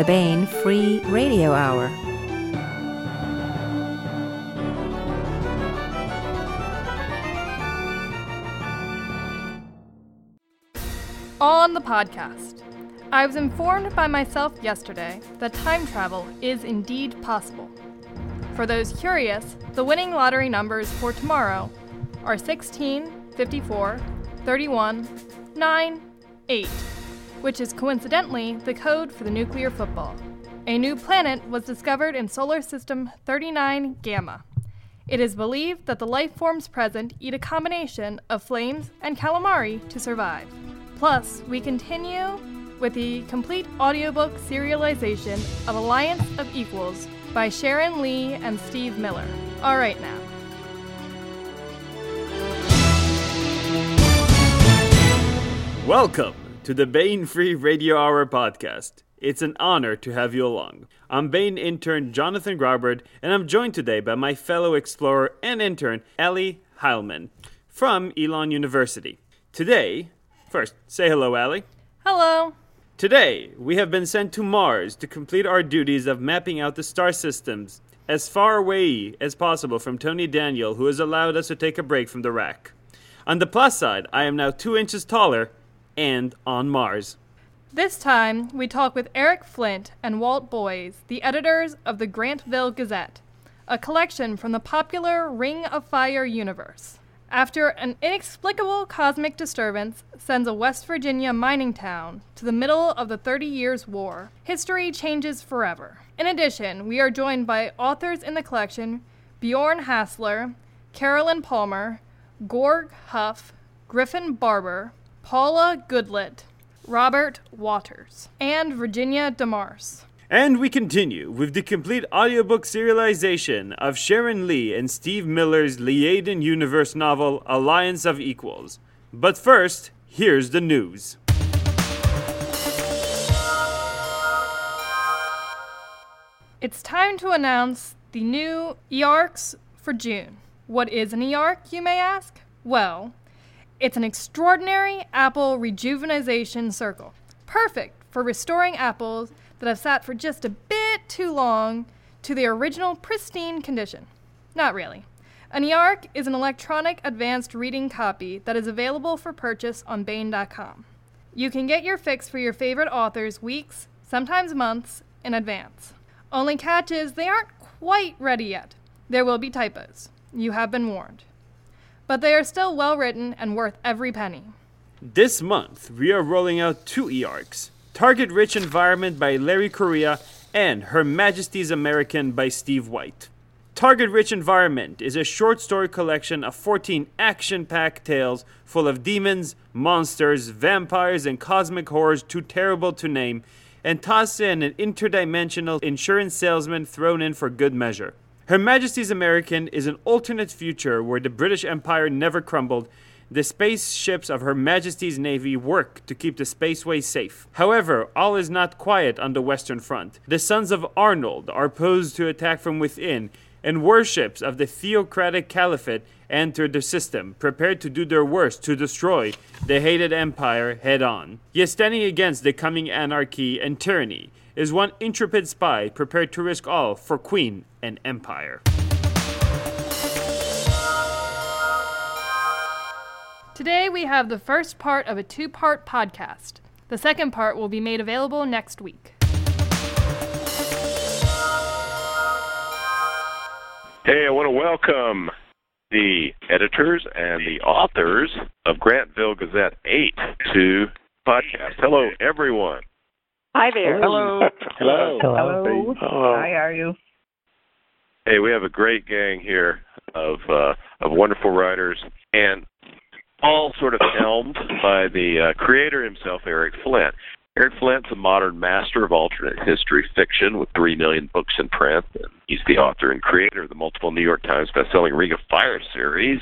the Baen Free Radio Hour. On the podcast, I was informed by myself yesterday that time travel is indeed possible. For those curious, the winning lottery numbers for tomorrow are 16, 54, 31, 9, 8, which is coincidentally the code for the nuclear football. A new planet was discovered in Solar System 39 Gamma. It is believed that the life forms present eat a combination of flames and calamari to survive. Plus, we continue with the complete audiobook serialization of Alliance of Equals by Sharon Lee and Steve Miller. All right now. Welcome to the Baen Free Radio Hour podcast. It's an honor to have you along. I'm Baen intern Jonathan Grobert, and I'm joined today by my fellow explorer and intern, Ellie Heilman from Elon University. Today, first, say hello, Ellie. Hello. Today, we have been sent to Mars to complete our duties of mapping out the star systems as far away as possible from Tony Daniel, who has allowed us to take a break from the rack. On the plus side, I am now two inches taller and on Mars. This time, we talk with Eric Flint and Walt Boyes, the editors of the Grantville Gazette, a collection from the popular Ring of Fire universe. After an inexplicable cosmic disturbance sends a West Virginia mining town to the middle of the Thirty Years' War, history changes forever. In addition, we are joined by authors in the collection Bjorn Hasseler, Caroline Palmer, Gorg Huff, Griffin Barber, Paula Goodlett, Robert Waters, and Virginia DeMarce. And we continue with the complete audiobook serialization of Sharon Lee and Steve Miller's Liaden Universe novel Alliance of Equals. But first, here's the news. It's time to announce the new EARCs for June. What is an EARC, you may ask? Well, it's an extraordinary apple rejuvenization circle, perfect for restoring apples that have sat for just a bit too long to their original pristine condition. Not really. An EARC is an electronic advanced reading copy that is available for purchase on Baen.com. You can get your fix for your favorite authors weeks, sometimes months, in advance. Only catch is they aren't quite ready yet. There will be typos. You have been warned. But they are still well written and worth every penny. This month, we are rolling out two EARCs Target Rich Environment by Larry Correia and Her Majesty's American by Steve White. Target Rich Environment is a short story collection of 14 action packed tales full of demons, monsters, vampires, and cosmic horrors too terrible to name, and toss in an interdimensional insurance salesman thrown in for good measure. Her Majesty's American is an alternate future where the British Empire never crumbled. The spaceships of Her Majesty's Navy work to keep the spaceway safe. However, all is not quiet on the Western Front. The sons of Arnold are posed to attack from within, and warships of the theocratic caliphate enter the system, prepared to do their worst to destroy the hated empire head on. Yet standing against the coming anarchy and tyranny is one intrepid spy prepared to risk all for queen and empire. Today we have the first part of a two part podcast. The second part will be made available next week. Hey, I want to welcome the editors and the authors of Grantville Gazette 8 to podcast. Hello, everyone. Hi there. Hello. Hello. Hello. Hello. How are you? Hey, we have a great gang here of uh, of wonderful writers, and all sort of helmed by the uh, creator himself, Eric Flint. Eric Flint's a modern master of alternate history fiction with three million books in print, and he's the author and creator of the multiple New York Times bestselling Ring of Fire series,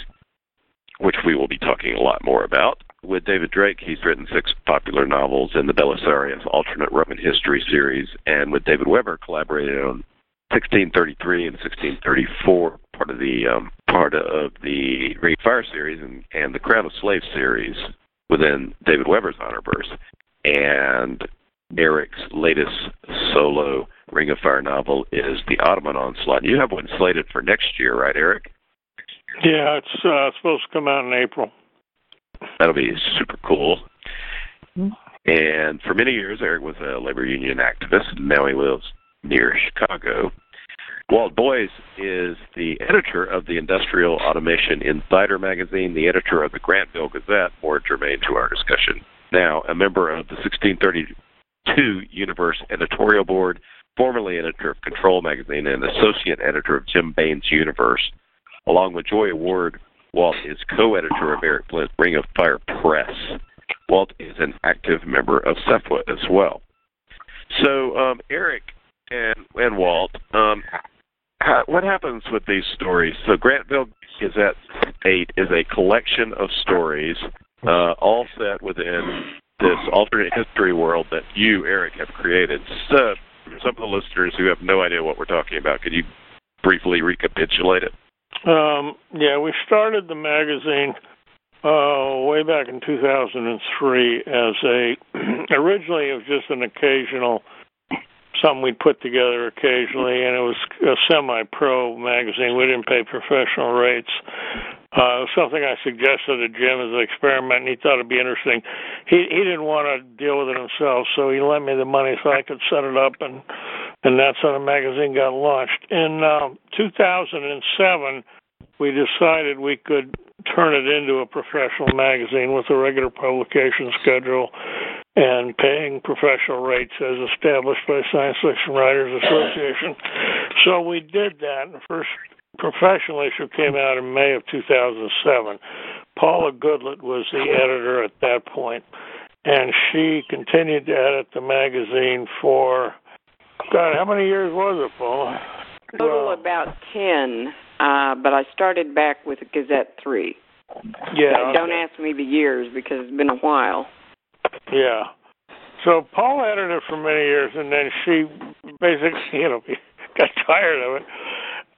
which we will be talking a lot more about. With David Drake, he's written six popular novels in the Belisarius alternate Roman history series, and with David Weber, collaborated on 1633 and 1634, part of the um, part of the Ring of Fire series, and, and the Crown of Slaves series within David Weber's Honorverse. And Eric's latest solo Ring of Fire novel is The Ottoman Onslaught. You have one slated for next year, right, Eric? Yeah, it's uh, supposed to come out in April. That'll be super cool. And for many years, Eric was a labor union activist. Now he lives near Chicago. Walt Boyes is the editor of the Industrial Automation Insider magazine, the editor of the Grantville Gazette, more germane to our discussion. Now, a member of the 1632 Universe editorial board, formerly editor of Control magazine, and associate editor of Jim Baen's Universe. Along with Joy Ward, Walt is co editor of Eric Flint's Ring of Fire Press. Walt is an active member of SFWA as well. So, um, Eric and, and Walt, um, how, what happens with these stories? So, Grantville Gazette 8 is a collection of stories, uh, all set within this alternate history world that you, Eric, have created. So, some of the listeners who have no idea what we're talking about, could you briefly recapitulate it? Um, yeah, we started the magazine uh, way back in 2003 as a originally it was just an occasional something we'd put together occasionally, and it was a semi-pro magazine. We didn't pay professional rates. Uh, something I suggested to Jim as an experiment, and he thought it'd be interesting. He he didn't want to deal with it himself, so he lent me the money so I could set it up, and and that's how the magazine got launched. In uh, 2007, we decided we could turn it into a professional magazine with a regular publication schedule and paying professional rates as established by Science Fiction Writers Association. So we did that. The first professional issue came out in May of 2007. Paula Goodlett was the editor at that point, and she continued to edit the magazine for God, how many years was it, Paula? Total well, about ten, uh, but I started back with Gazette three. Yeah. Don't ask me the years because it's been a while. Yeah. So Paul edited it for many years, and then she basically, you know, got tired of it.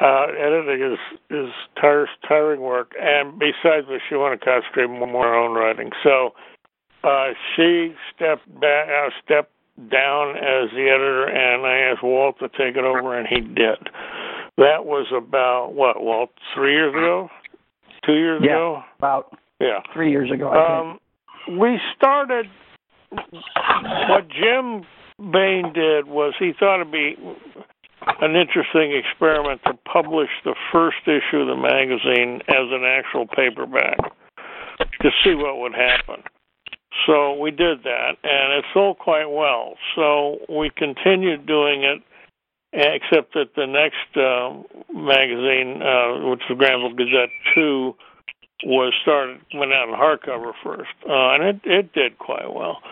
Uh, editing is is tire, tiring work, and besides she wanted to concentrate more on her own writing. So uh, she stepped back, uh, stepped down as the editor, and I asked Walt to take it over, and he did. That was about what, Walt, three years ago, two years yeah, ago, about yeah, three years ago. um, we started what Jim Baen did was he thought it'd be an interesting experiment to publish the first issue of the magazine as an actual paperback to see what would happen. So we did that, and it sold quite well. So we continued doing it, except that the next uh, magazine, uh, which was Grantville Gazette 2, was started went out in hardcover first, uh, and it it did quite well.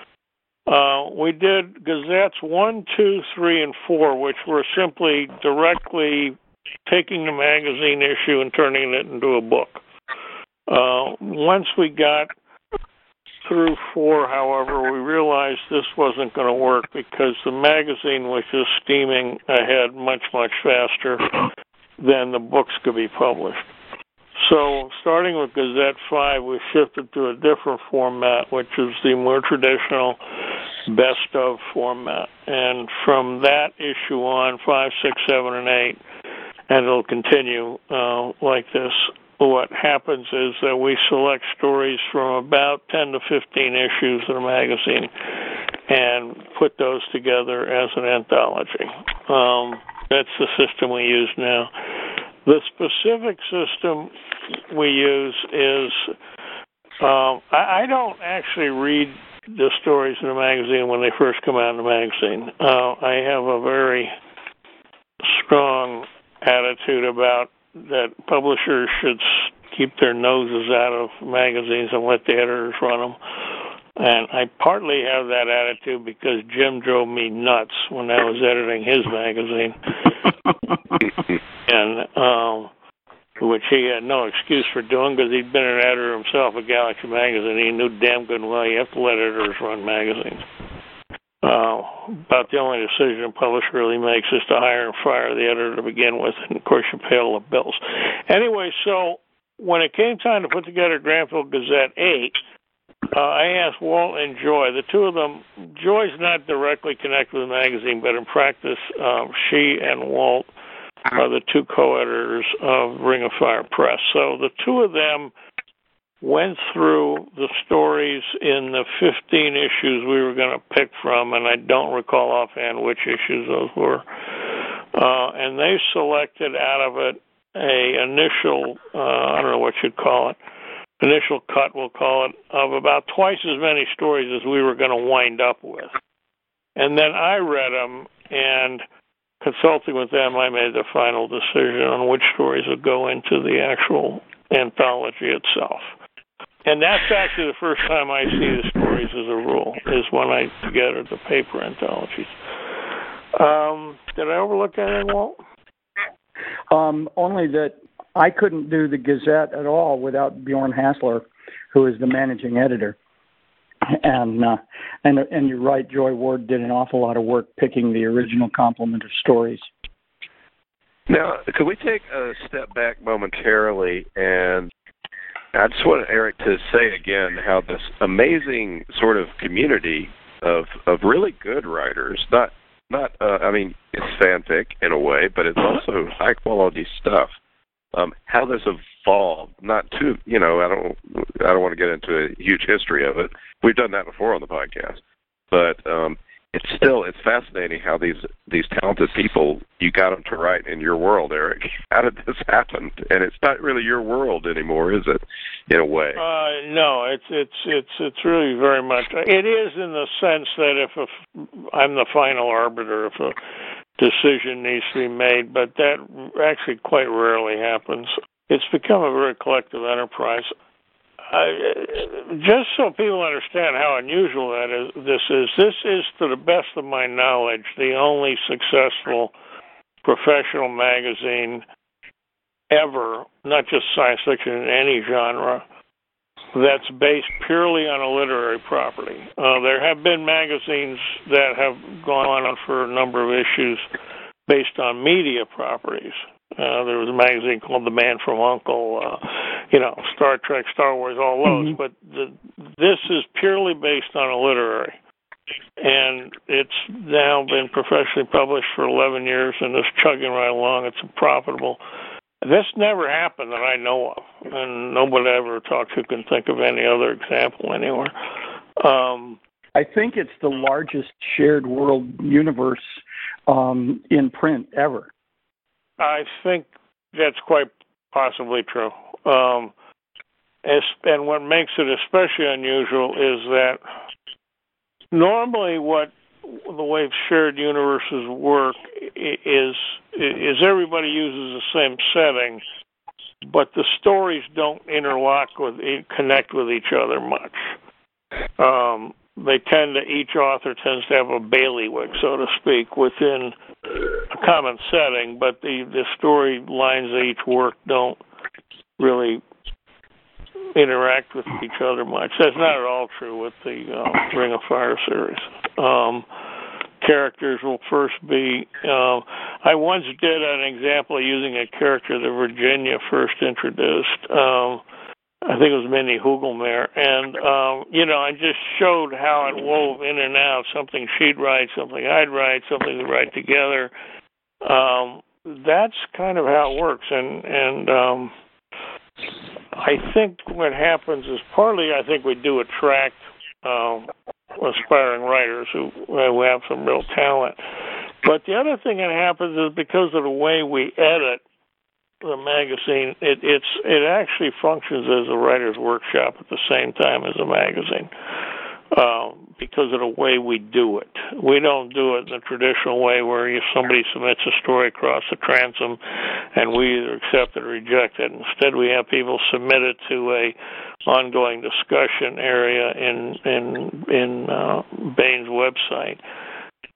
Uh, we did gazettes one, two, three, and four, which were simply directly taking the magazine issue and turning it into a book. Uh, once we got through four, however, we realized this wasn't going to work because the magazine was just steaming ahead much, much faster than the books could be published. So, starting with Gazette 5, we shifted to a different format, which is the more traditional best of format. And from that issue on, 5, 6, 7, and 8, and it'll continue uh, like this. What happens is that we select stories from about 10 to 15 issues of a magazine and put those together as an anthology. Um, that's the system we use now. The specific system we use is um, I, I don't actually read the stories in the magazine when they first come out in the magazine. Uh, I have a very strong attitude about that publishers should keep their noses out of magazines and let the editors run them. And I partly have that attitude because Jim drove me nuts when I was editing his magazine. and um which he had no excuse for doing because he'd been an editor himself of Galaxy Magazine. He knew damn good well you have to let editors run magazines. Uh, about the only decision a publisher really makes is to hire and fire the editor to begin with, and of course you pay all the bills. Anyway, so when it came time to put together Grantville Gazette 8, Uh, I asked Walt and Joy. The two of them, Joy's not directly connected with the magazine, but in practice, um, she and Walt are the two co-editors of Ring of Fire Press. So the two of them went through the stories in the 15 issues we were going to pick from, and I don't recall offhand which issues those were. Uh, and they selected out of it a initial, uh, I don't know what you'd call it, initial cut, we'll call it, of about twice as many stories as we were going to wind up with. And then I read them, and consulting with them, I made the final decision on which stories would go into the actual anthology itself. And that's actually the first time I see the stories as a rule, is when I together the paper anthologies. Um, did I overlook anything, Walt? Um, only that I couldn't do the Gazette at all without Bjorn Hasseler, who is the managing editor. And uh, and and you're right, Joy Ward did an awful lot of work picking the original complement of stories. Now, could we take a step back momentarily and I just want Eric to say again how this amazing sort of community of of really good writers, not not uh, I mean it's fanfic in a way, but it's also high quality stuff. Um, how this evolved, not too you know I don't I don't want to get into a huge history of it. We've done that before on the podcast, but um, it's still it's fascinating how these these talented people you got them to write in your world, Eric. How did this happen? And it's not really your world anymore, is it? In a way. Uh, no, it's it's it's it's really very much. It is in the sense that if a, I'm the final arbiter if a decision needs to be made, but that actually quite rarely happens. It's become a very collective enterprise. I, just so people understand how unusual that is, this is, this is, to the best of my knowledge, the only successful professional magazine ever, not just science fiction in any genre, that's based purely on a literary property. Uh, there have been magazines that have gone on for a number of issues based on media properties. Uh, there was a magazine called The Man from Uncle, uh, you know, Star Trek, Star Wars, all those. Mm-hmm. But the, this is purely based on a literary, and it's now been professionally published for 11 years, and it's chugging right along. It's a profitable. This never happened that I know of, and nobody I ever talked to can think of any other example anywhere. Um, I think it's the largest shared world universe um, in print ever. I think that's quite possibly true. Um, and what makes it especially unusual is that normally what the way shared universes work is is everybody uses the same setting, but the stories don't interlock with connect with each other much. Um, they tend to each author tends to have a bailiwick, so to speak, within a common setting, but the the storylines of each work don't really interact with each other much. That's not at all true with the uh, Ring of Fire series. Um, characters will first be. Uh, I once did an example using a character that Virginia first introduced. Um, I think it was Minnie Hugelmair, and um, you know, I just showed how it wove in and out. Something she'd write, something I'd write, something we write together. Um, that's kind of how it works, and and um, I think what happens is partly I think we do attract um, aspiring writers who who have some real talent, but the other thing that happens is because of the way we edit the magazine, it it's it actually functions as a writer's workshop at the same time as a magazine. Um, because of the way we do it. We don't do it in the traditional way where if somebody submits a story across the transom and we either accept it or reject it. Instead, we have people submit it to a ongoing discussion area in in in uh, Baen's website,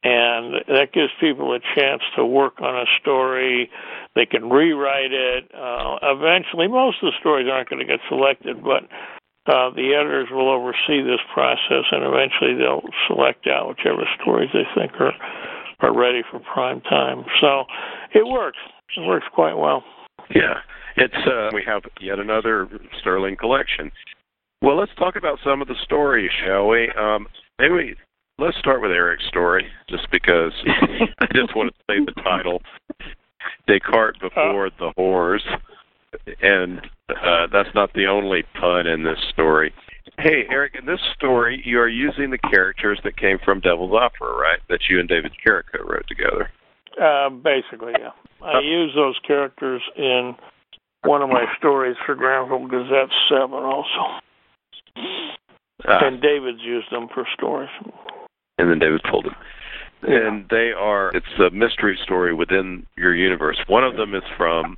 and that gives people a chance to work on a story they can rewrite it. Uh, eventually, most of the stories aren't going to get selected, but uh, the editors will oversee this process, and eventually they'll select out whichever stories they think are are ready for prime time. So it works. It works quite well. Yeah, it's uh, we have yet another sterling collection. Well, let's talk about some of the stories, shall we? Um, maybe we, let's start with Eric's story, just because I just want to say the title Descartes before uh, the whores. And uh, that's not the only pun in this story. Hey, Eric, in this story, you are using the characters that came from Devil's Opera, right? That you and David Carrico wrote together. Uh, basically, yeah. I uh, use those characters in one of my stories for Grantville Gazette 7 also. Uh, and David's used them for stories. And then David pulled them. Yeah. And they are, it's a mystery story within your universe. One of them is from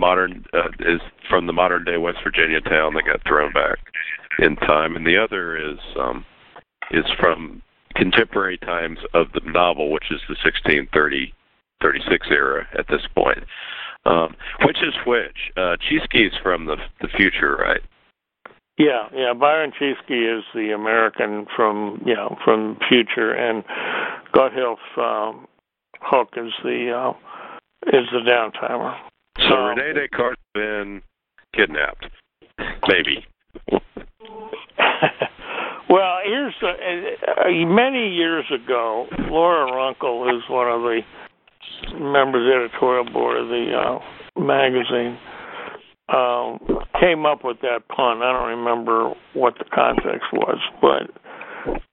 modern, uh, is from the modern day West Virginia town that got thrown back in time. And the other is, um, is from contemporary times of the novel, which is the 1630 36 era at this point. Um, which is which? Uh, Chieske from the the future, right? Yeah, yeah. Byron Chieske is the American from you know from future, and Gotthilf um, Hoch is the uh, is the downtimer. So um, Rene Descartes has been kidnapped, maybe. well, here's the, uh, many years ago, Laura Runkle, who's one of the members the editorial board of the uh, magazine um, came up with that pun. I don't remember what the context was, but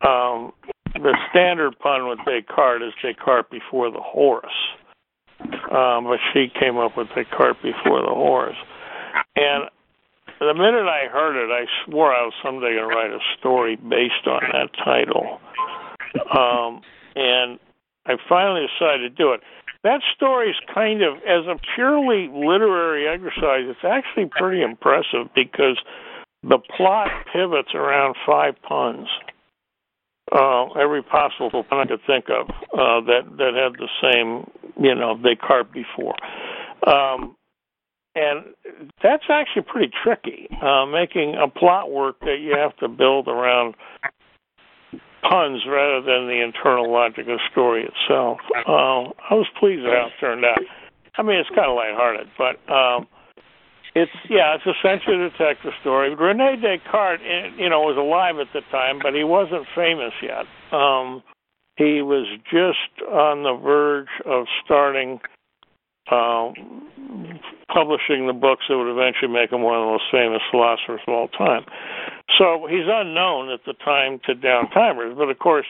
um, the standard pun with Descartes is Descartes before the horse. Um, but she came up with the cart before the horse. And the minute I heard it, I swore I was someday going to write a story based on that title. Um, and I finally decided to do it that story is kind of as a purely literary exercise it's actually pretty impressive because the plot pivots around five puns uh, every possible pun I could think of uh, that that had the same you know Descartes before um, and that's actually pretty tricky uh, making a plot work that you have to build around puns rather than the internal logic of the story itself. Uh, I was pleased with how it turned out. I mean, it's kind of lighthearted, but um, it's yeah, it's a detective story. Rene Descartes, eh, you know, was alive at the time, but he wasn't famous yet. Um, he was just on the verge of starting um, publishing the books that would eventually make him one of the most famous philosophers of all time. So he's unknown at the time to downtimers, but of course,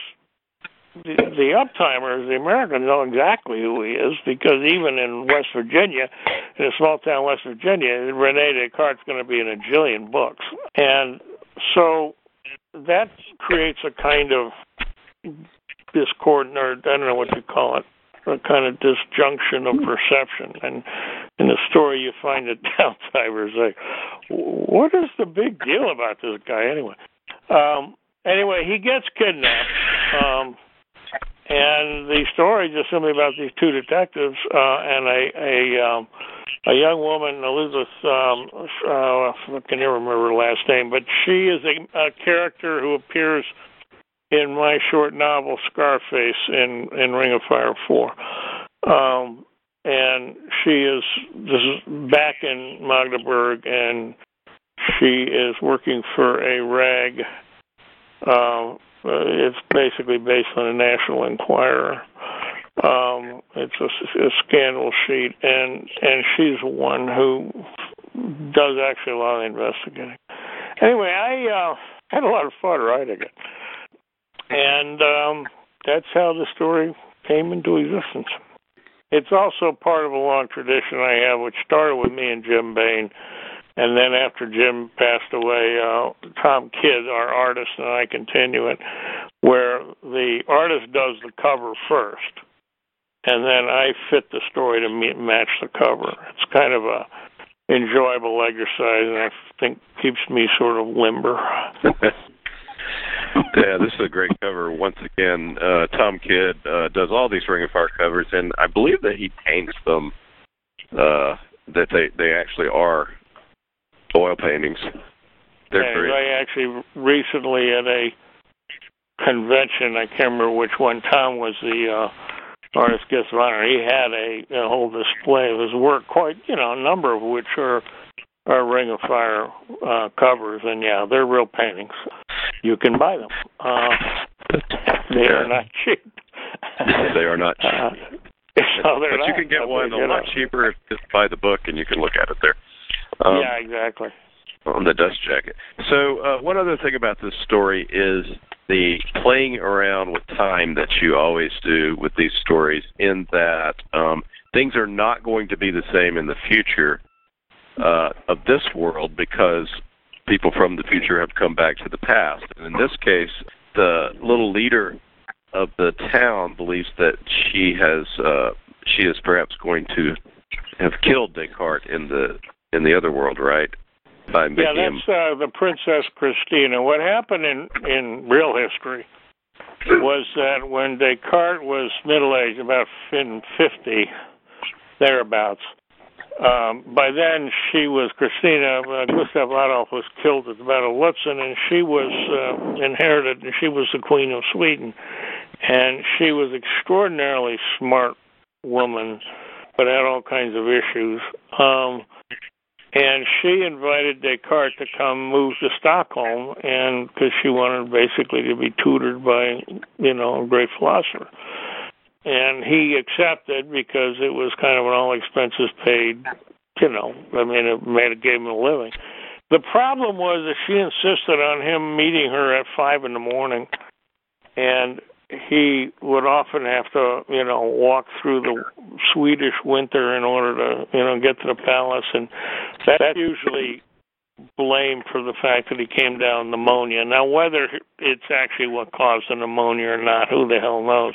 the, the uptimers, the Americans, know exactly who he is because even in West Virginia, in a small town West Virginia, Rene Descartes is going to be in a jillion books, and so that creates a kind of discord, or I don't know what you call it, a kind of disjunction of perception. And in the story, you find that downtimers like, "What is the big deal about this guy anyway?" Um, anyway, he gets kidnapped. Um, and the story is just simply about these two detectives uh, and a a um, a young woman, Elizabeth. Um, uh, I can never remember her last name, but she is a, a character who appears in my short novel Scarface in in Ring of Fire Four, um, and she is this is back in Magdeburg, and she is working for a rag. Uh, it's basically based on a National Enquirer. Um, it's a, a scandal sheet, and and she's one who does actually a lot of investigating. Anyway, I uh, had a lot of fun writing it and um, that's how the story came into existence. It's also part of a long tradition I have, which started with me and Jim Baen, and then after Jim passed away, uh, Tom Kidd, our artist, and I continue it, where the artist does the cover first, and then I fit the story to meet, match the cover. It's kind of a enjoyable exercise, and I think keeps me sort of limber. yeah, this is a great cover. Once again, uh, Tom Kidd uh, does all these Ring of Fire covers, and I believe that he paints them. Uh, that they they actually are oil paintings. They're yeah, great. I actually recently at a convention, I can't remember which one. Tom was the uh, artist guest of honor. He had a, a whole display of his work, quite you know, a number of which are are Ring of Fire uh, covers, and yeah, they're real paintings. You can buy them. Uh, they are not cheap. they are not cheap. Uh, so but not, you can get one a lot cheaper if you just buy the book and you can look at it there. Um, yeah, exactly. On the dust jacket. So uh, one other thing about this story is the playing around with time that you always do with these stories. In that um, things are not going to be the same in the future uh, of this world because people from the future have come back to the past. And in this case, the little leader of the town believes that she has uh, she is perhaps going to have killed Descartes in the in the other world, right? By yeah, that's uh, the Princess Christina. What happened in in real history was that when Descartes was middle aged, about in fifty thereabouts, um, by then she was Christina. Uh, Gustav Adolf was killed at the Battle of Lutzen, and she was uh, inherited. And she was the Queen of Sweden, and she was extraordinarily smart woman, but had all kinds of issues. Um, and she invited Descartes to come move to Stockholm, and because she wanted basically to be tutored by, you know, a great philosopher. And he accepted because it was kind of an all expenses paid, you know. I mean, it made it gave him a living. The problem was that she insisted on him meeting her at five in the morning, and he would often have to, you know, walk through the Swedish winter in order to, you know, get to the palace, and that's usually blamed for the fact that he came down pneumonia. Now, whether it's actually what caused the pneumonia or not, who the hell knows?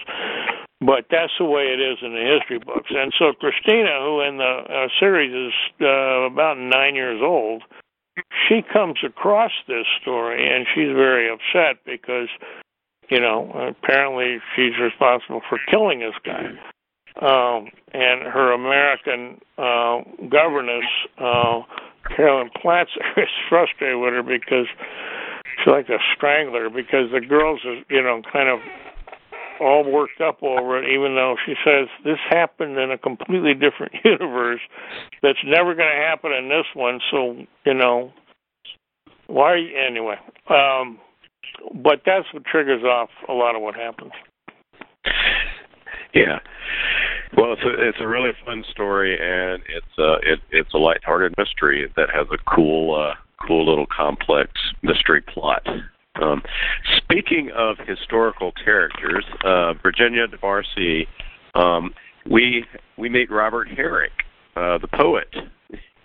But that's the way it is in the history books. And so Christina, who in the uh, series is uh, about nine years old, she comes across this story and she's very upset because you know, apparently she's responsible for killing this guy. Um, and her American uh, governess, uh, Caroline Platzer, is frustrated with her because she's like a strangler because the girls are, you know, kind of all worked up over it, even though she says this happened in a completely different universe that's never going to happen in this one. So, you know, why? Anyway, um, but that's what triggers off a lot of what happens. Yeah. Well, it's a it's a really fun story, and it's a it, it's a lighthearted mystery that has a cool uh, cool little complex mystery plot. Um, speaking of historical characters, uh, Virginia DeMarcy, um, we we meet Robert Herrick, uh, the poet,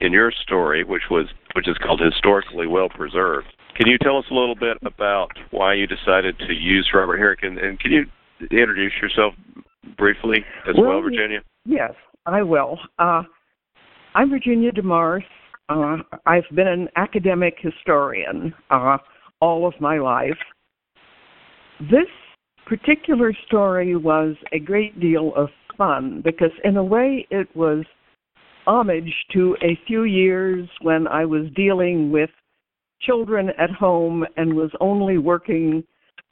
in your story, which was which is called historically well preserved. Can you tell us a little bit about why you decided to use Robert Herrick, and, and can you introduce yourself briefly as well, well Virginia? Yes, I will. Uh, I'm Virginia DeMarce. Uh, I've been an academic historian uh, all of my life. This particular story was a great deal of fun because, in a way, it was homage to a few years when I was dealing with children at home and was only working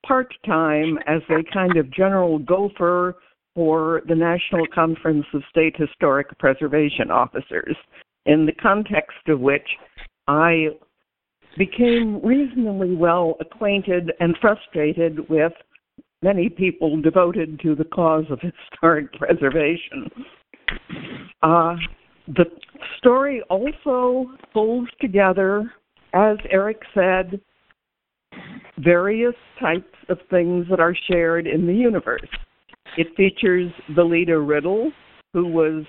part time as a kind of general gopher for the National Conference of State Historic Preservation Officers, in the context of which I became reasonably well acquainted and frustrated with many people devoted to the cause of historic preservation. Uh, the story also pulls together, as Eric said, various types of things that are shared in the universe. It features Veleda Riddle, who was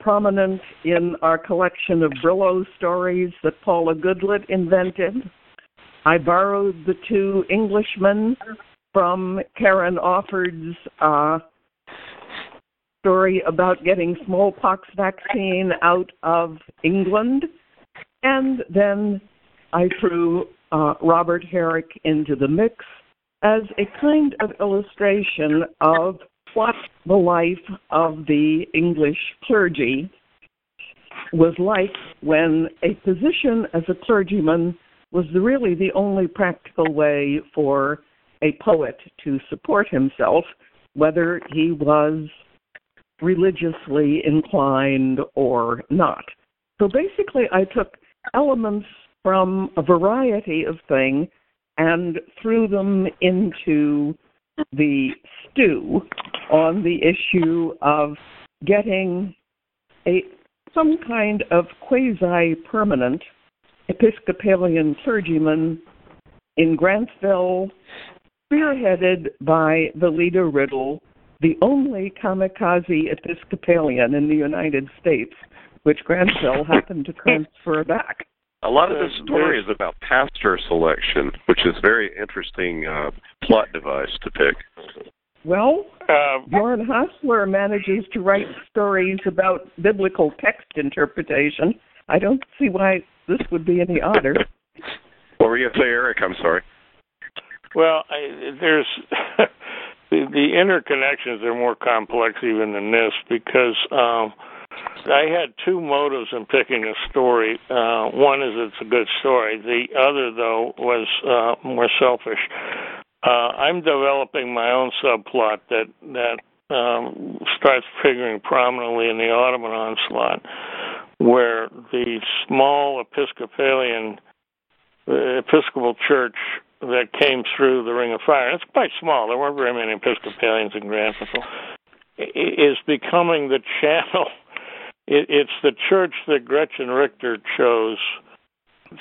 prominent in our collection of Brillo stories that Paula Goodlett invented. I borrowed the two Englishmen from Kerryn Offord's uh, story about getting smallpox vaccine out of England. And then I threw uh, Robert Herrick into the mix as a kind of illustration of what the life of the English clergy was like when a position as a clergyman was really the only practical way for a poet to support himself, whether he was religiously inclined or not. So basically, I took elements from a variety of things and threw them into the stew on the issue of getting a some kind of quasi permanent Episcopalian clergyman in Grantville, spearheaded by the Veleda Riddle, the only kamikaze Episcopalian in the United States, which Grantville happened to transfer back. A lot of this story is about pastor selection, which is a very interesting uh, plot device to pick. Well, Uh, Bjorn Hasseler manages to write stories about biblical text interpretation. I don't see why this would be any odder. What were you going to say, Eric? I'm sorry. Well, I, there's the, the interconnections are more complex even than this because um, I had two motives in picking a story. Uh, one is it's a good story. The other, though, was uh, more selfish. Uh, I'm developing my own subplot that that um, starts figuring prominently in the Ottoman onslaught, where the small Episcopalian the Episcopal Church that came through the Ring of Fire. It's quite small. There weren't very many Episcopalians in Grantville. i- Is becoming the channel. It, it's the church that Gretchen Richter chose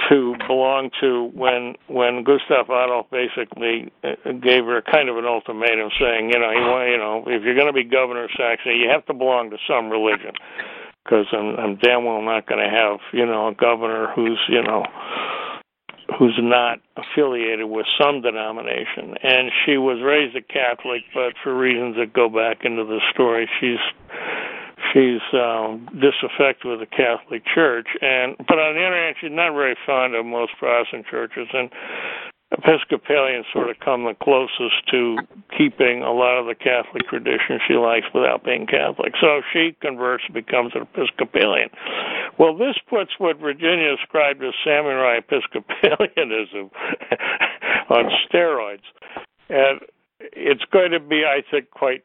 to belong to when when Gustav Adolf basically uh, gave her kind of an ultimatum, saying, you know, you, you know, if you're going to be governor of Saxony, you have to belong to some religion, because I'm, I'm damn well not going to have, you know, a governor who's, you know, who's not affiliated with some denomination. And she was raised a Catholic, but for reasons that go back into the story, she's she's um, disaffected with the Catholic Church. And but on the other hand, she's not very fond of most Protestant churches. And Episcopalians sort of come the closest to keeping a lot of the Catholic tradition she likes without being Catholic. So she converts and becomes an Episcopalian. Well, this puts what Virginia described as samurai Episcopalianism on steroids. And it's going to be, I think, quite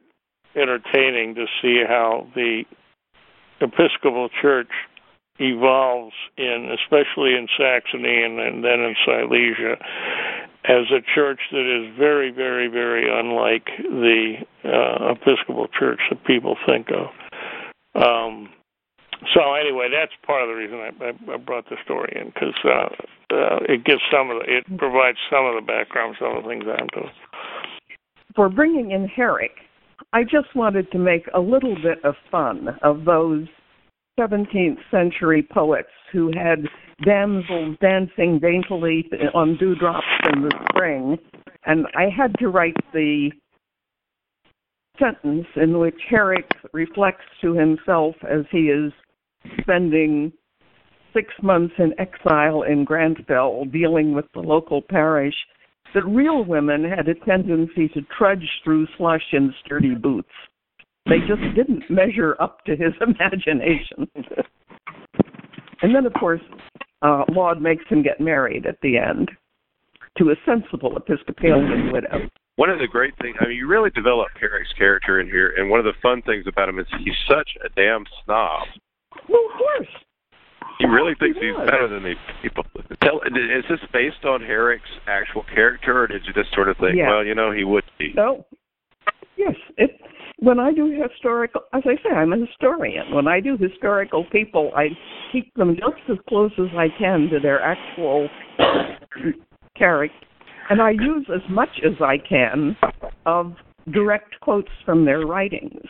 entertaining to see how the Episcopal Church evolves in, especially in Saxony and, and then in Silesia, as a church that is very, very, very unlike the uh, Episcopal Church that people think of. Um, so anyway, that's part of the reason I, I, brought the story in because uh, uh, it gives some of the, it provides some of the background, some of the things I'm doing. For bringing in Herrick, I just wanted to make a little bit of fun of those 17th century poets who had damsels dancing daintily on dewdrops in the spring. And I had to write the sentence in which Herrick reflects to himself as he is spending six months in exile in Grantville dealing with the local parish that real women had a tendency to trudge through slush in sturdy boots. They just didn't measure up to his imagination. and then, of course, uh, Laud makes him get married at the end to a sensible Episcopalian widow. One of the great things, I mean, you really develop Herrick's character in here, and one of the fun things about him is he's such a damn snob. Well, of course. He really thinks He he's better than these people. Tell, is this based on Herrick's actual character, or did you just sort of think, Yeah. well, you know, he would be? No. Yes. It, when I do historical, as I say, I'm a historian. When I do historical people, I keep them just as close as I can to their actual character, and I use as much as I can of direct quotes from their writings.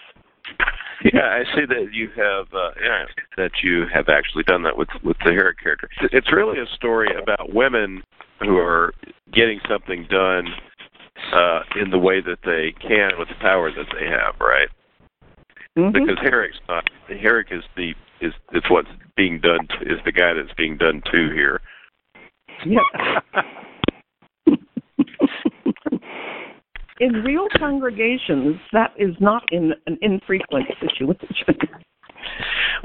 Yeah, I see that you have uh, yeah, that you have actually done that with with the Herrick character. It's really a story about women who are getting something done uh, in the way that they can with the power that they have, right? Mhm. Because Herrick's not. Herrick is the is is what's being done to, is the guy that's being done to here. Yeah. in real congregations, that is not in an infrequent situation.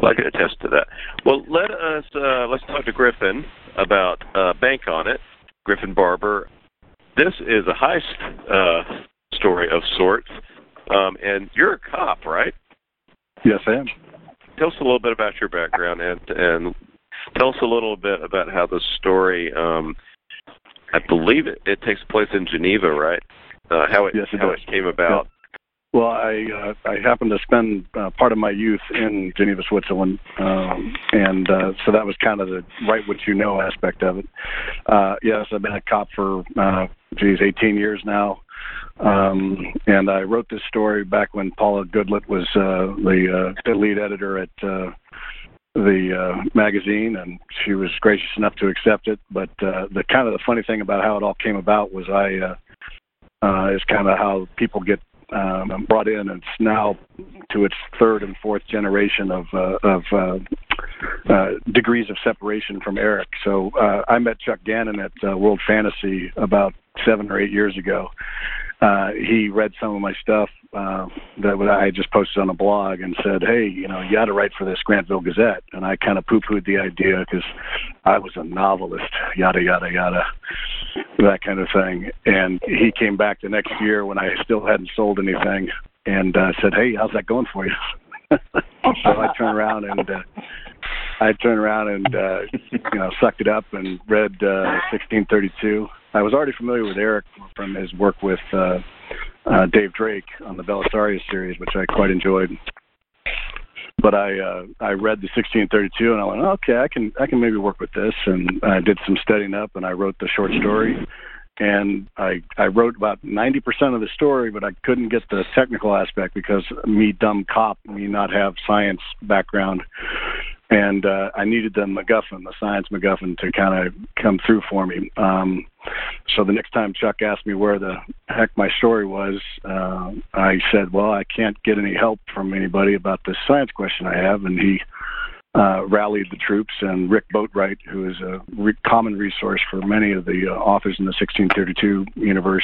Well, I can attest to that. Well, let us uh, let's talk to Griffin about uh, Bank on It. Griffin Barber. This is a heist uh, story of sorts, um, and you're a cop, right? Yes, I am. tell us a little bit about your background and and tell us a little bit about how the story. Um, I believe it, it takes place in Geneva, right? Uh, how it yes, it how does. it came about. Well, I uh, I happened to spend uh, part of my youth in Geneva, Switzerland, um, and uh, so that was kind of the write what you know aspect of it. Uh, yes, I've been a cop for uh, geez, 18 years now, um, and I wrote this story back when Paula Goodlett was uh, the, uh, the lead editor at uh, the uh, magazine, and she was gracious enough to accept it. But uh, the kind of the funny thing about how it all came about was I. Uh, uh, is kind of how people get um, brought in. It's now to its third and fourth generation of uh, of uh, uh, degrees of separation from Eric. So uh, I met Chuck Gannon at uh, World Fantasy about seven or eight years ago. Uh, he read some of my stuff uh, that I just posted on a blog and said, "Hey, you know, you got to write for this Grantville Gazette." And I kind of poo-pooed the idea because I was a novelist, yada yada yada, that kind of thing. And he came back the next year when I still hadn't sold anything, and uh, said, "Hey, how's that going for you?" so I turned around and uh, I turned around and uh, you know sucked it up and read uh, 1632. I was already familiar with Eric from his work with uh, uh, Dave Drake on the Belisarius series, which I quite enjoyed. But I uh, I read the 1632 and I went, okay, I can I can maybe work with this, and I did some studying up and I wrote the short story. And I I wrote about 90% of the story, but I couldn't get the technical aspect because me dumb cop, me not have science background, and uh, I needed the MacGuffin, the science MacGuffin, to kind of come through for me. Um, so the next time Chuck asked me where the heck my story was, uh, I said, "Well, I can't get any help from anybody about this science question I have," and he uh, rallied the troops. And Rick Boatwright, who is a re- common resource for many of the uh, authors in the 1632 universe,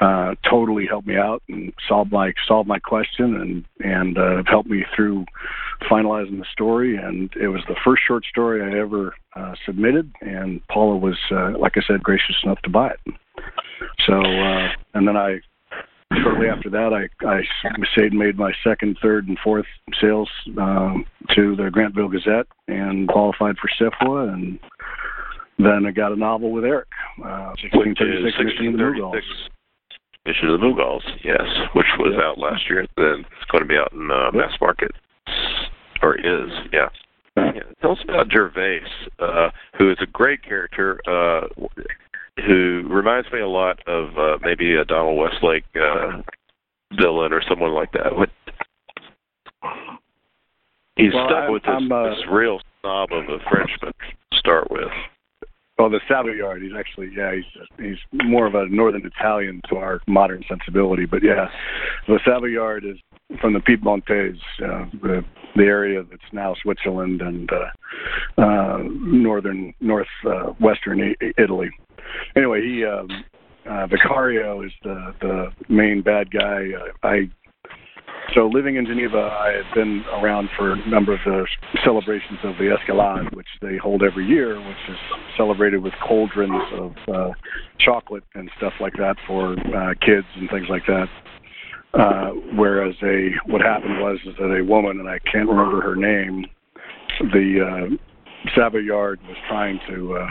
uh, totally helped me out and solved my solved my question and and uh, helped me through finalizing the story. And it was the first short story I ever uh, submitted, and Paula was, uh, like I said, gracious enough to buy it. So, and then I shortly after that, I I made my second, third, and fourth sales um, to the Grantville Gazette and qualified for SFWA and. Then I got a novel with Eric, uh, 1636 Mission of the. Mission of the Mughals, yes, which was Yep. out last year. Then it's going to be out in uh, mass market, or is, yeah. yeah. Tell us about Gervais, uh, who is a great character, uh, who reminds me a lot of uh, maybe a Donald Westlake uh, villain or someone like that. What? He's Well, stuck I'm- with this, uh, this real snob of a Frenchman to start with. Well, the Savoyard. He's actually, yeah, he's he's more of a northern Italian to our modern sensibility. But yeah, the Savoyard is from the Piedmontese, uh, the the area that's now Switzerland and uh, uh, northern north uh, western I- Italy. Anyway, he um, uh, Vicario is the the main bad guy. Uh, I so living in Geneva, I had been around for a number of the celebrations of the Escalade, which they hold every year, which is celebrated with cauldrons of uh, chocolate and stuff like that for uh, kids and things like that. Uh, whereas a what happened was is that a woman, and I can't remember her name, the uh, Savoyard was trying to uh,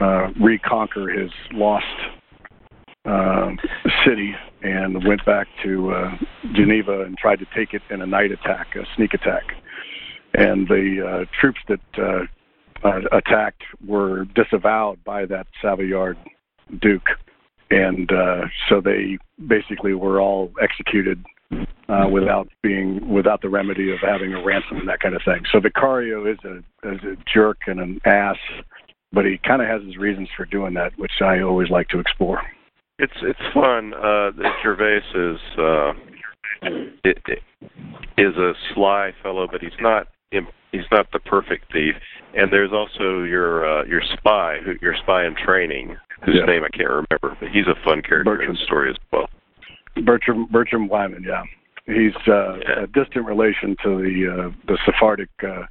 uh, reconquer his lost uh, city and went back to uh, Geneva and tried to take it in a night attack, a sneak attack. And the uh, troops that uh, uh, attacked were disavowed by that Savoyard Duke, and uh, so they basically were all executed uh, without being without the remedy of having a ransom and that kind of thing. So Vicario is a is a jerk and an ass, but he kind of has his reasons for doing that, which I always like to explore. It's it's fun. Uh, that Gervais is uh, it, it, is a sly fellow, but he's not he's not the perfect thief. And there's also your uh, your spy, who your spy in training, whose Yeah. name I can't remember, but he's a fun character in the story as well. Bertram Bertram Wyman, yeah. He's uh, Yeah. a distant relation to the uh, the Sephardic uh,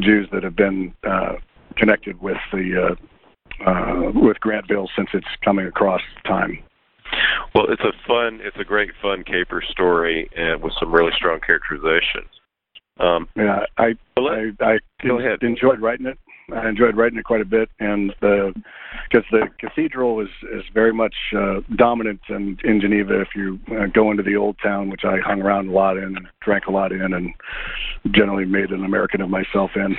Jews that have been uh, connected with the uh, uh, with Grantville since its coming across time. Well, it's a fun, it's a great fun caper story, and with some really strong characterization. Um, yeah, I, I I go ahead. enjoyed writing it. I enjoyed writing it quite a bit, and the because the cathedral is is very much uh, dominant in in Geneva. If you uh, go into the old town, which I hung around a lot in, and drank a lot in, and generally made an American of myself in.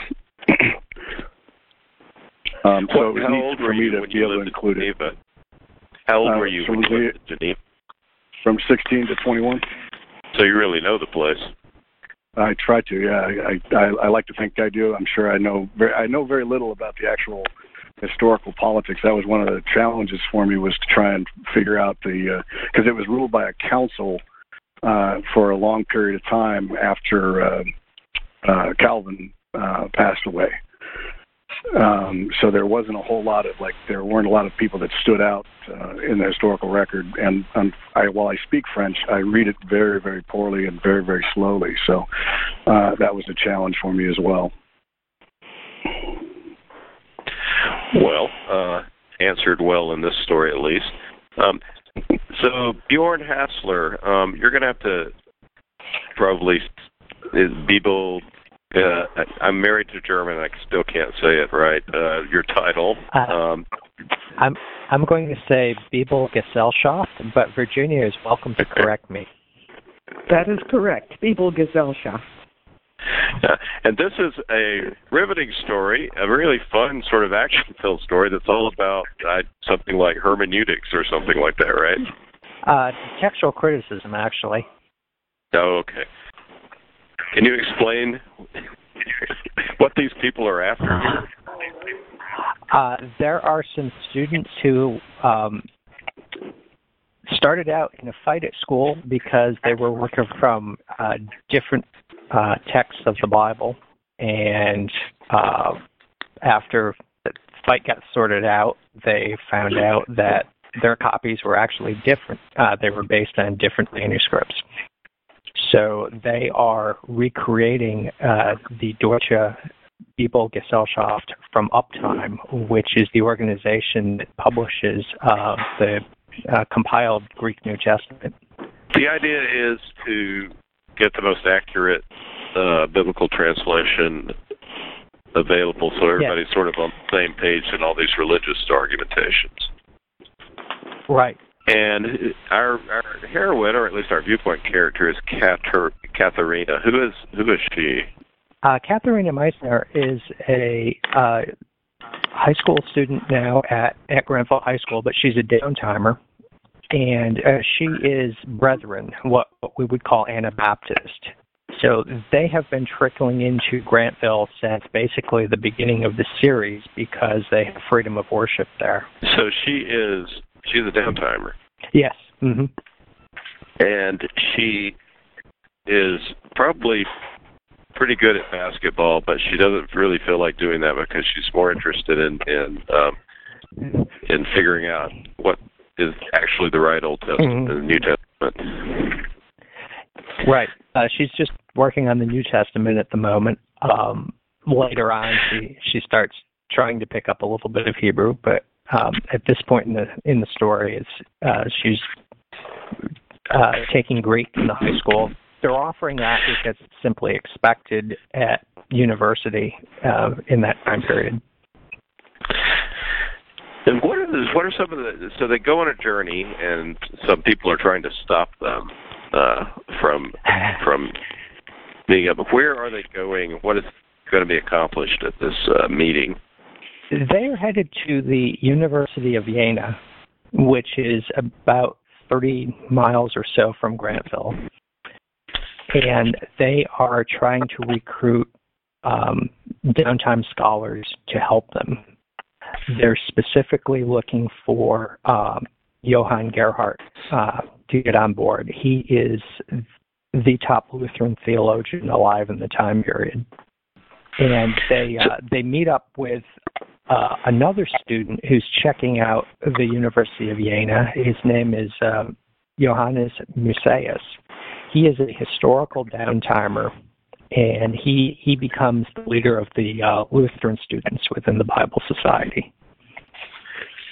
Um, so it was how neat old for were me you to when be you able to lived in include it. Geneva? How old Uh, were you from when you lived in Geneva? From 16 to 21. So you really know the place. I try to, yeah. I, I I like to think I do. I'm sure I know very I know very little about the actual historical politics. That was one of the challenges for me was to try and figure out the because it was ruled by a council uh, for a long period of time after uh, uh, Calvin uh, passed away. Um, so there wasn't a whole lot of like there weren't a lot of people that stood out uh, in the historical record. And I, while I speak French, I read it very very poorly and very very slowly. So uh, that was a challenge for me as well. Well, uh, answered well in this story at least. Um, so Bjorn Hasseler, um, you're going to have to probably is Bibel. Uh, I- I'm married to German. I still can't say it right. Uh, your title. Uh, Um, I'm I'm going to say Bibelgesellschaft, but Virginia is welcome to correct me. That is correct. Bibelgesellschaft. Yeah, and this is a riveting story, a really fun sort of action-filled story that's all about uh, something like hermeneutics or something like that, right? Uh, textual criticism, actually. Oh, okay. Can you explain what these people are after? Uh, there are some students who um, started out in a fight at school because they were working from uh, different uh, texts of the Bible, and uh, after the fight got sorted out, they found out that their copies were actually different. Uh, they were based on different manuscripts. So they are recreating uh, the Deutsche Bibelgesellschaft from Uptime, which is the organization that publishes uh, the uh, compiled Greek New Testament. The idea is to get the most accurate uh, biblical translation available so everybody's sort of on the same page in all these religious argumentations. Right. And our our heroine, or at least our viewpoint character, is Kater- Katharina. Who is who is she? Uh, Katharina Meissner is a uh, high school student now at, at Grantville High School, but she's a downtimer. And uh, she is Brethren, what, what we would call Anabaptist. So they have been trickling into Grantville since basically the beginning of the series because they have freedom of worship there. So she is she's a downtimer, Yes. hmm and she is probably pretty good at basketball, but she doesn't really feel like doing that because she's more interested in in um, in figuring out what is actually the right Old Testament Mhm. and the New Testament. Right. Uh, she's just working on the New Testament at the moment. Um, later on, she she starts trying to pick up a little bit of Hebrew, but um, at this point in the in the story, it's uh, she's uh, taking Greek in the high school. They're offering that because it's simply expected at university uh, in that time period. And what are what are some of the so they go on a journey and some people are trying to stop them uh, from from being able. Where are they going? What is going to be accomplished at this uh, meeting? They are headed to the University of Jena, which is about 30 miles or so from Grantville. And they are trying to recruit um, downtime scholars to help them. They're specifically looking for um, Johann Gerhard uh, to get on board. He is the top Lutheran theologian alive in the time period. And they uh, they meet up with uh, another student who's checking out the University of Jena. His name is um, Johannes Musaeus. He is a historical downtimer, and he he becomes the leader of the uh, Lutheran students within the Bible Society.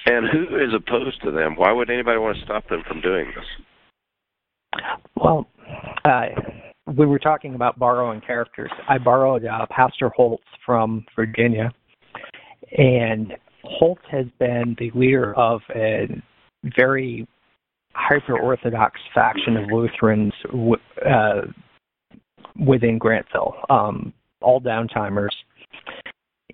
And who is opposed to them? Why would anybody want to stop them from doing this? Well, uh, we were talking about borrowing characters. I borrowed uh, Pastor Holtz from Virginia, and Holt has been the leader of a very hyper orthodox faction of Lutherans uh, within Grantville, um, all downtimers.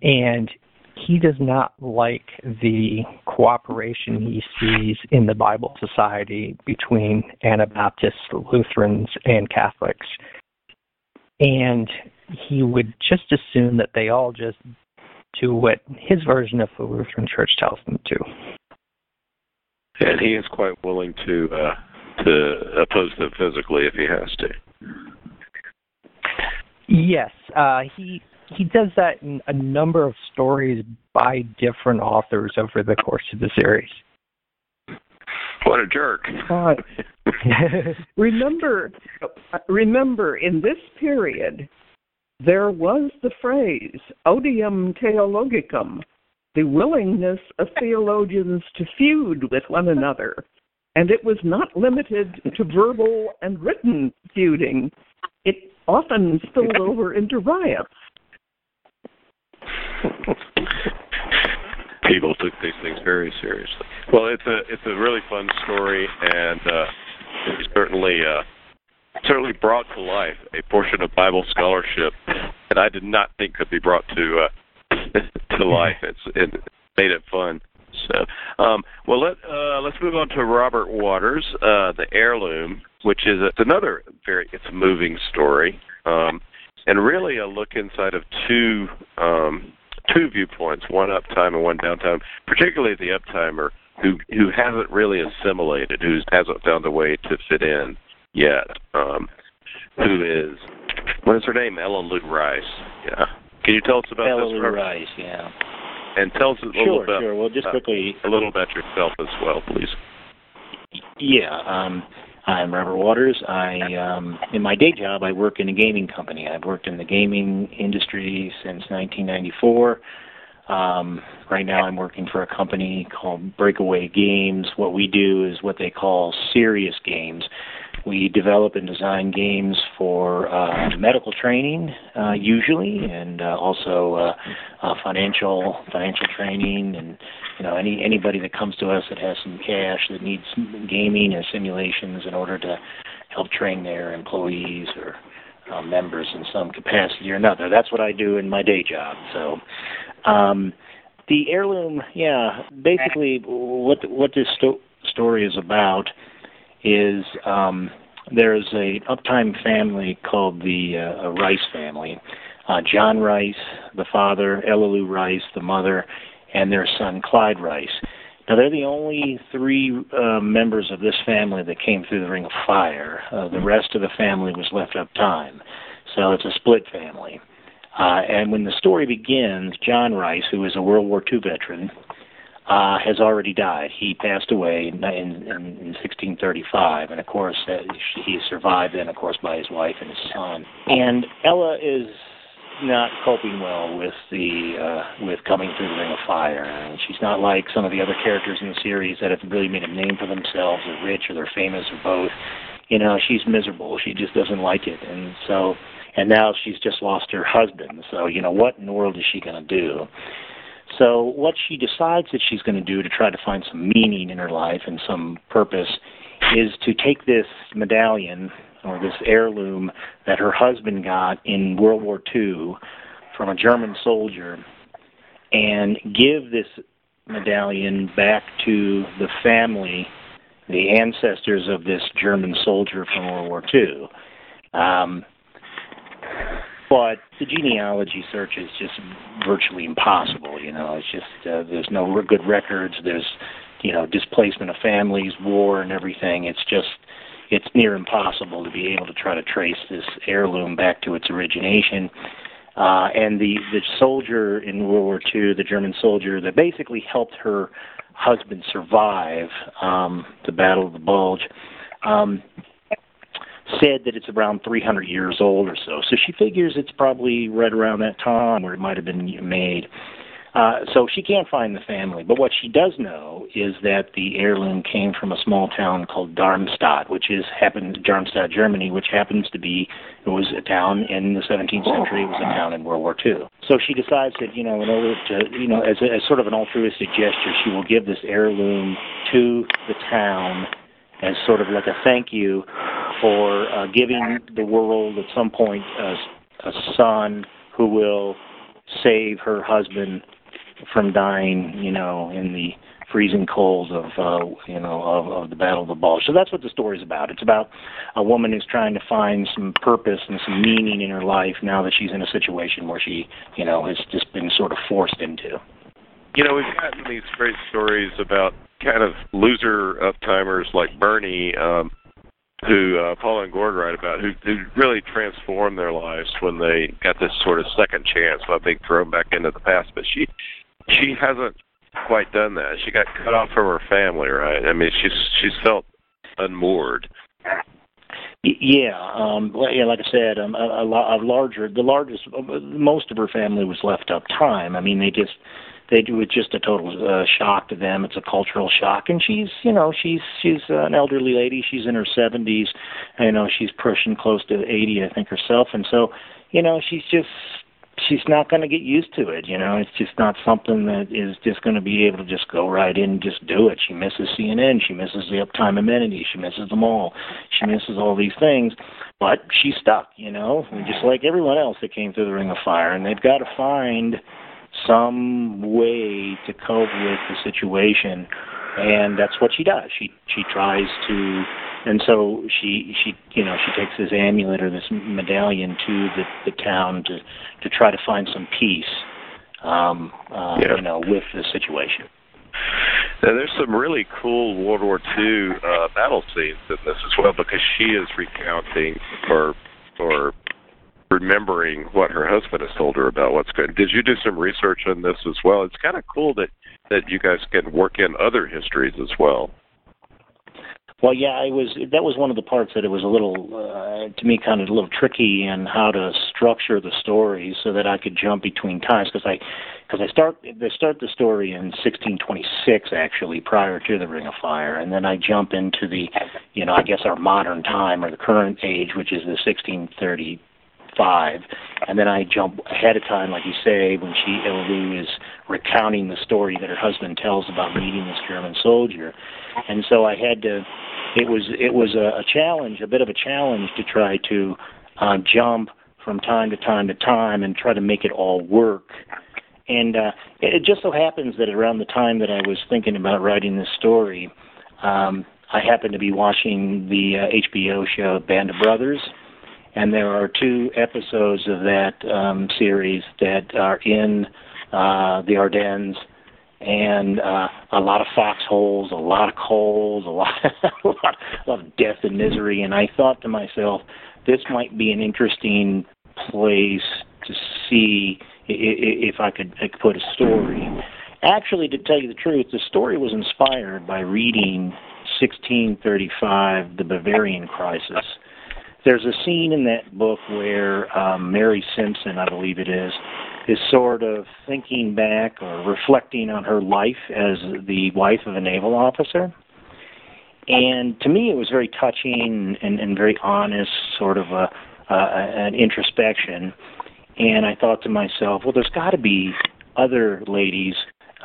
And he does not like the cooperation he sees in the Bible Society between Anabaptists, Lutherans, and Catholics. And he would just assume that they all just do what his version of the Lutheran Church tells them to. And he is quite willing to uh, to oppose them physically if he has to. Yes, uh, he he does that in a number of stories by different authors over the course of the series. What a jerk! Uh, remember, remember, in this period, there was the phrase "odium theologicum," the willingness of theologians to feud with one another, and it was not limited to verbal and written feuding. It often spilled over into riots. People took these things very seriously. Well, it's a it's a really fun story, and uh, certainly uh, certainly brought to life a portion of Bible scholarship that I did not think could be brought to uh, to life. It's it made it fun. So, um, well, let uh, let's move on to Robert Waters, uh, the heirloom, which is a, it's another very it's a moving story, um, and really a look inside of two um, two viewpoints, one uptime and one downtime, particularly the uptimer who who hasn't really assimilated, who hasn't found a way to fit in yet. Um, who is what is her name? Ella Lou Rice. Yeah. Can you tell us about Ella this? Lou Rice, yeah. And tell us a Sure, little bit. sure. Well, just uh, quickly, a little about yourself as well, please. Yeah, um, I'm Robert Waters. I, um, in my day job, I work in a gaming company. I've worked in the gaming industry since 1994. Um, right now, I'm working for a company called Breakaway Games. What we do is what they call serious games. We develop and design games for uh, medical training, uh, usually, and uh, also uh, uh, financial financial training, and you know any anybody that comes to us that has some cash that needs gaming and simulations in order to help train their employees or uh, members in some capacity or another. That's what I do in my day job. So. Um, the heirloom, yeah, basically what what this sto- story is about is um, there's a uptime family called the uh, Rice family. Uh, John Rice, the father, Ella Lou Rice, the mother, and their son Clyde Rice. Now they're the only three uh, members of this family that came through the Ring of Fire. Uh, the rest of the family was left uptime, so it's a split family. Uh, and when the story begins, John Rice, who is a World War II veteran, uh, has already died. He passed away in, in, in 1635, and of course, uh, he is survived then, of course, by his wife and his son. And Ella is not coping well with the uh, with coming through the Ring of Fire. And she's not like some of the other characters in the series that have really made a name for themselves, or rich, or they're famous, or both. You know, she's miserable. She just doesn't like it, and so and now she's just lost her husband. So you know, what in the world is she going to do? So what she decides that she's going to do to try to find some meaning in her life and some purpose is to take this medallion or this heirloom that her husband got in World War II from a German soldier and give this medallion back to the family, the ancestors of this German soldier from World War II. Um, but the genealogy search is just virtually impossible. You know, it's just uh, there's no good records. There's you know displacement of families, war, and everything. It's just it's near impossible to be able to try to trace this heirloom back to its origination. Uh, and the the soldier in World War II, the German soldier that basically helped her husband survive um, the Battle of the Bulge. Um, said that it's around 300 years old or so. So she figures it's probably right around that time where it might have been made. Uh, so she can't find the family. But what she does know is that the heirloom came from a small town called Darmstadt, which is happened Darmstadt, Germany, which happens to be it was a town in the 17th century. It was a town in World War II. So she decides that you know, in order to you know, as, a, as sort of an altruistic gesture, she will give this heirloom to the town as sort of like a thank you for uh, giving the world at some point a, a son who will save her husband from dying, you know, in the freezing cold of uh you know of, of the battle of the bulge. So that's what the story's about. It's about a woman who's trying to find some purpose and some meaning in her life now that she's in a situation where she you know has just been sort of forced into. You know we've gotten these great stories about kind of loser uptimers like bernie um who uh, Paula and Gorg write about, who who really transformed their lives when they got this sort of second chance by being thrown back into the past. But she she hasn't quite done that. She got cut off from her family, right? I mean, she's she's felt unmoored. Yeah, um, yeah. Like I said, um, a, a, a larger, the largest, most of her family was left up time. I mean, they just they do it just a total uh, shock to them. It's a cultural shock, and she's you know she's she's an elderly lady. She's in her seventies. You know she's pushing close to eighty, I think herself, and so you know she's just she's not going to get used to it. You know, it's just not something that is just going to be able to just go right in and just do it. She misses CNN. She misses the uptime amenities. She misses them all. She misses all these things, but she's stuck. You know, and just like everyone else that came through the Ring of Fire, and they've got to find some way to cope with the situation and that's what she does she she tries to and so she she you know she takes this amulet or this medallion to the the town to to try to find some peace um uh yeah. you know with the situation now, there's some really cool World War II uh, battle scenes in this as well because she is recounting or or remembering what her husband has told her about what's good. Did you do some research on this as well? It's kind of cool that that you guys can work in other histories as well. Well, yeah, I was. That was one of the parts that it was a little, uh, to me, kind of a little tricky in how to structure the story so that I could jump between times because I, because I start they start the story in 1626 actually prior to the Ring of Fire, and then I jump into the, you know, I guess our modern time or the current age, which is the 1630 five, and then I jump ahead of time, like you say, when she Lou is recounting the story that her husband tells about meeting this German soldier, and so I had to. It was it was a, a challenge, a bit of a challenge to try to uh, jump from time to time to time and try to make it all work. And uh, it just so happens that around the time that I was thinking about writing this story, um, I happened to be watching the uh, HBO show Band of Brothers and there are two episodes of that um, series that are in uh, the Ardennes, and uh, a lot of foxholes, a lot of coals, a lot, a lot, of death and misery. And I thought to myself, this might be an interesting place to see if I could put a story. Actually, to tell you the truth, the story was inspired by reading 1635, The Bavarian Crisis there's a scene in that book where um, Mary Simpson, I believe it is, is sort of thinking back or reflecting on her life as the wife of a naval officer. And to me, it was very touching and, and very honest, sort of a, uh, an introspection. And I thought to myself, well, there's got to be other ladies,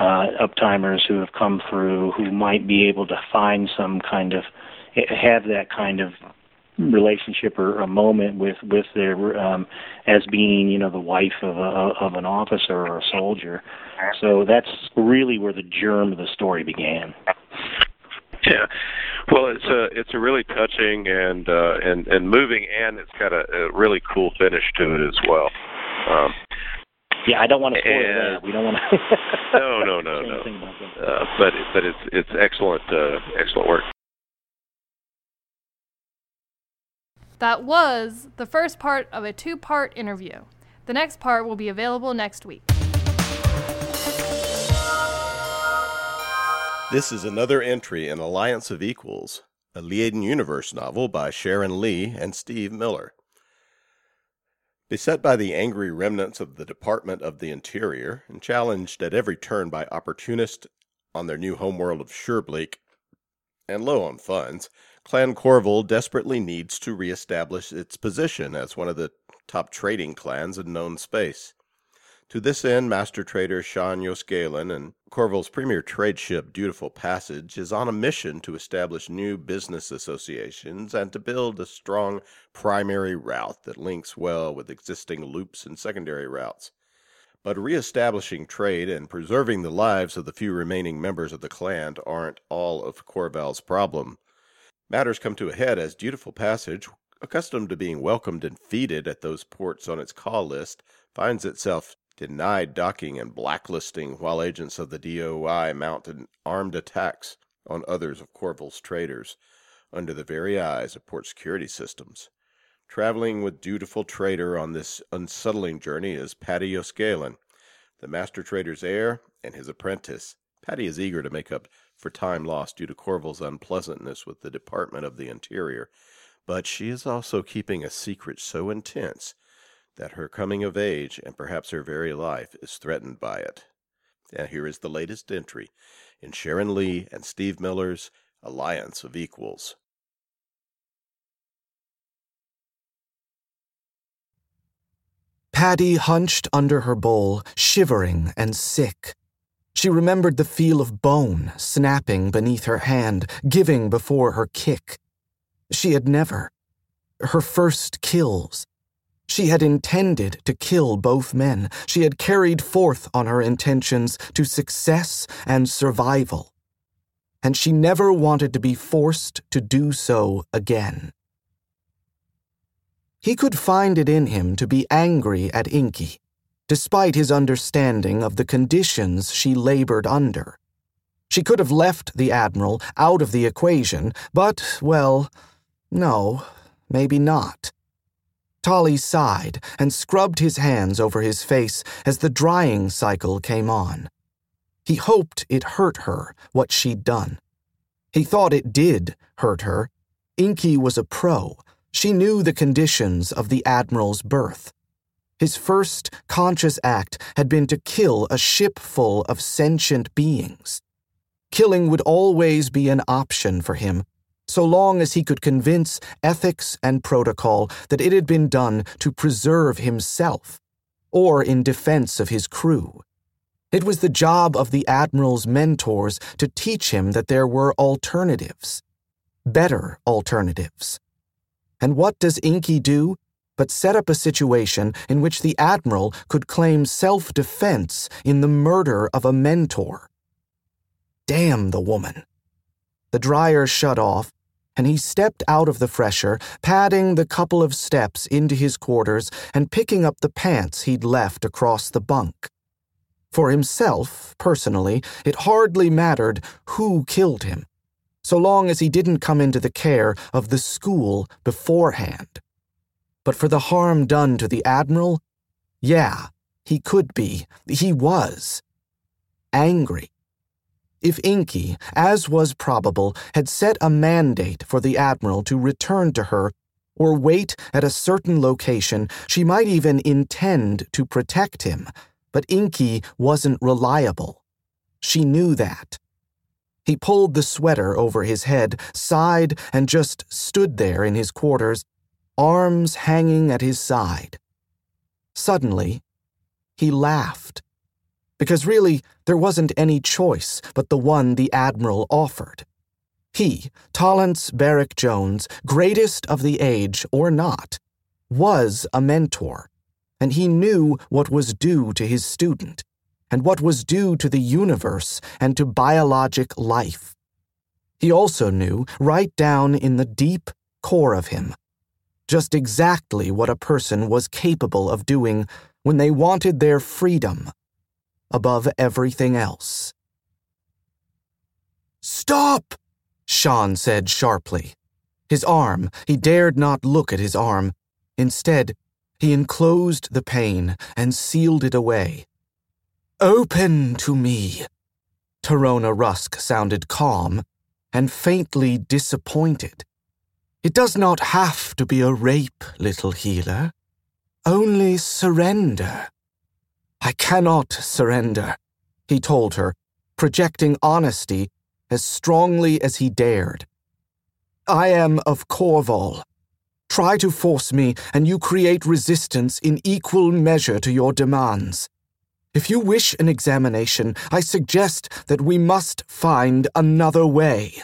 uh, uptimers who have come through who might be able to find some kind of have that kind of relationship or a moment with with their um as being you know the wife of a of an officer or a soldier so that's really where the germ of the story began yeah well it's a it's a really touching and uh and and moving and it's got a, a really cool finish to it as well um yeah, I don't want to spoil and, that. We don't want to. no, no, no, no. Uh, but but it's it's excellent uh, excellent work. That was the first part of a two part interview. The next part will be available next week. This is another entry in Alliance of Equals, a Liaden Universe novel by Sharon Lee and Steve Miller. Beset by the angry remnants of the Department of the Interior and challenged at every turn by opportunists on their new homeworld of Surebleak and low on funds, Clan Korval desperately needs to reestablish its position as one of the top trading clans in known space. To this end, Master Trader Shan yos'Galan and Korval's premier trade ship Dutiful Passage is on a mission to establish new business associations and to build a strong primary route that links well with existing loops and secondary routes. But reestablishing trade and preserving the lives of the few remaining members of the clan aren't all of Korval's problem. Matters come to a head as Dutiful Passage, accustomed to being welcomed and feted at those ports on its call list, finds itself denied docking and blacklisting while agents of the DOI mounted armed attacks on others of Korval's traders under the very eyes of port security systems. Traveling with dutiful trader on this unsettling journey is Padi yos'Galan, the master trader's heir and his apprentice. Padi is eager to make up for time lost due to Korval's unpleasantness with the Department of the Interior, but she is also keeping a secret so intense that her coming of age and perhaps her very life is threatened by it. And here is the latest entry in Sharon Lee and Steve Miller's Alliance of Equals. Padi hunched under her bowl, shivering and sick. She remembered the feel of bone snapping beneath her hand, giving before her kick. She had never. Her first kills she had intended to kill both men. She had carried forth on her intentions to success and survival. And she never wanted to be forced to do so again. He could find it in him to be angry at Inky, despite his understanding of the conditions she labored under. She could have left the Admiral out of the equation, but, well, no, maybe not. Tolly sighed and scrubbed his hands over his face as the drying cycle came on. He hoped it hurt her, what she'd done. He thought it did hurt her. Inky was a pro. She knew the conditions of the Admiral's birth. His first conscious act had been to kill a ship full of sentient beings. Killing would always be an option for him, so long as he could convince ethics and protocol that it had been done to preserve himself or in defense of his crew. It was the job of the Admiral's mentors to teach him that there were alternatives, better alternatives. And what does Inky do but set up a situation in which the Admiral could claim self defense in the murder of a mentor? Damn the woman. The dryer shut off, and he stepped out of the fresher, padding the couple of steps into his quarters and picking up the pants he'd left across the bunk. For himself, personally, it hardly mattered who killed him, so long as he didn't come into the care of the school beforehand. But for the harm done to the Admiral, yeah, he could be, he was, angry if Inky, as was probable, had set a mandate for the Admiral to return to her or wait at a certain location, she might even intend to protect him, but Inky wasn't reliable. She knew that. He pulled the sweater over his head, sighed, and just stood there in his quarters, arms hanging at his side. Suddenly, he laughed because really there wasn't any choice but the one the Admiral offered. He, Tollance Barrick Jones, greatest of the age or not, was a mentor, and he knew what was due to his student, and what was due to the universe and to biologic life. He also knew, right down in the deep core of him, just exactly what a person was capable of doing when they wanted their freedom above everything else. Stop! Shan said sharply. His arm, he dared not look at his arm. Instead, he enclosed the pain and sealed it away. Open to me. Torona Rusk sounded calm and faintly disappointed. It does not have to be a rape, little healer. only surrender. I cannot surrender, he told her, projecting honesty as strongly as he dared. I am of Korval. Try to force me, and you create resistance in equal measure to your demands. If you wish an examination, I suggest that we must find another way.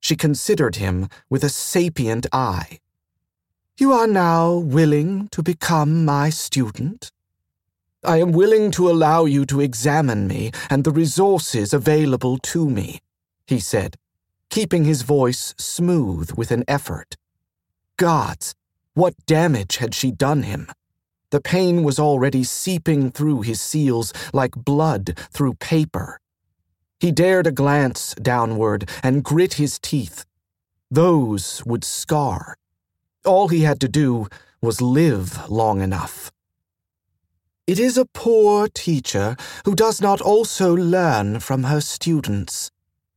She considered him with a sapient eye. You are now willing to become my student? I am willing to allow you to examine me and the resources available to me, he said, keeping his voice smooth with an effort. Gods, what damage had she done him? The pain was already seeping through his seals like blood through paper. He dared a glance downward and grit his teeth. Those would scar. All he had to do was live long enough. It is a poor teacher who does not also learn from her students,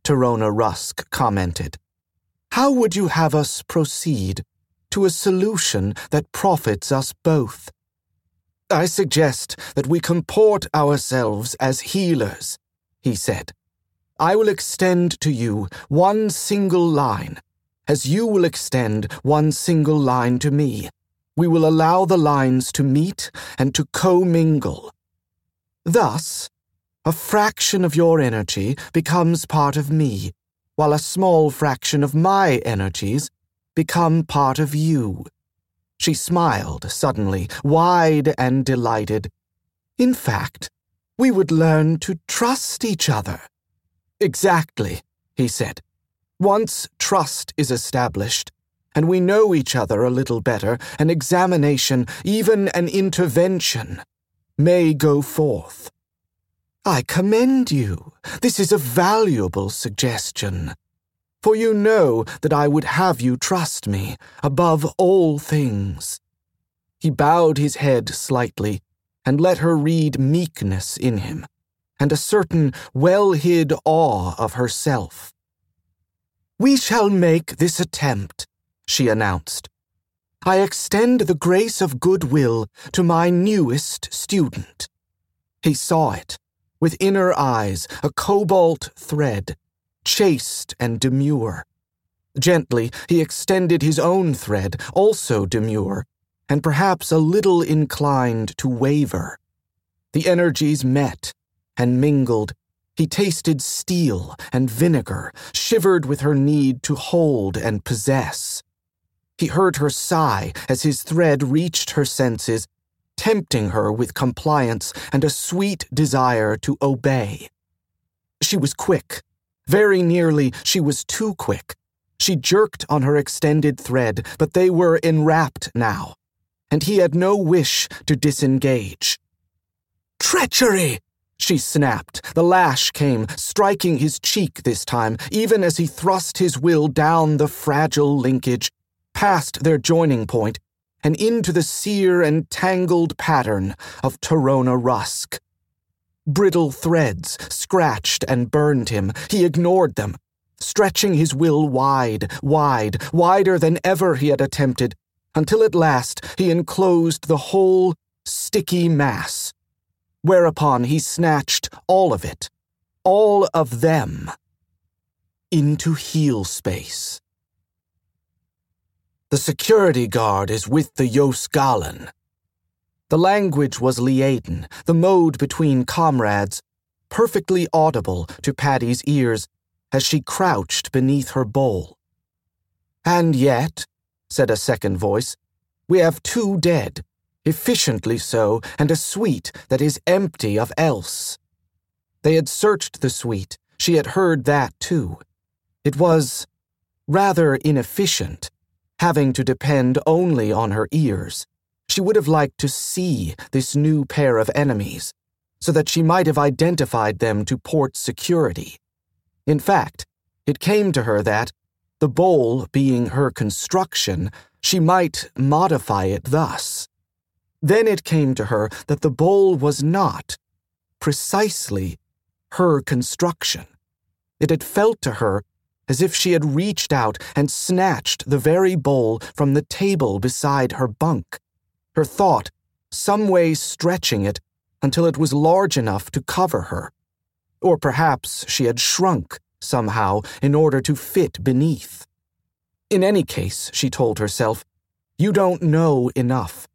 Torona Rusk commented. How would you have us proceed to a solution that profits us both? I suggest that we comport ourselves as healers, he said. I will extend to you one single line, as you will extend one single line to me. We will allow the lines to meet and to commingle. Thus, a fraction of your energy becomes part of me, while a small fraction of my energies become part of you. She smiled suddenly, wide and delighted. In fact, we would learn to trust each other. Exactly, he said. Once trust is established, and we know each other a little better, an examination, even an intervention, may go forth. I commend you. This is a valuable suggestion for you know that I would have you trust me above all things. He bowed his head slightly and let her read meekness in him, and a certain well hid awe of herself. We shall make this attempt, she announced. I extend the grace of goodwill to my newest student. He saw it, with inner eyes, a cobalt thread chaste and demure. Gently, he extended his own thread, also demure, and perhaps a little inclined to waver. The energies met and mingled. He tasted steel and vinegar, shivered with her need to hold and possess. He heard her sigh as his thread reached her senses, tempting her with compliance and a sweet desire to obey. She was quick, very nearly, she was too quick. She jerked on her extended thread, but they were enwrapped now, and he had no wish to disengage. Treachery! She snapped. The lash came, striking his cheek this time, even as he thrust his will down the fragile linkage, past their joining point, and into the sear and tangled pattern of Torona Rusk. Brittle threads scratched and burned him. He ignored them, stretching his will wide, wide, wider than ever he had attempted, until at last he enclosed the whole sticky mass. Whereupon he snatched all of it, all of them, into heel space. The security guard is with the yos'Galan, the language was Liaden, the mode between comrades, perfectly audible to Padi's ears as she crouched beneath her bowl. And yet, said a second voice, we have two dead, efficiently so, and a suite that is empty of else. They had searched the suite. She had heard that too. It was rather inefficient, having to depend only on her ears. She would have liked to see this new pair of enemies, so that she might have identified them to port security. In fact, it came to her that, the bowl being her construction, she might modify it thus. Then it came to her that the bowl was not, precisely, her construction. It had felt to her as if she had reached out and snatched the very bowl from the table beside her bunk her thought some way stretching it until it was large enough to cover her. Or perhaps she had shrunk somehow in order to fit beneath. In any case, she told herself, you don't know enough.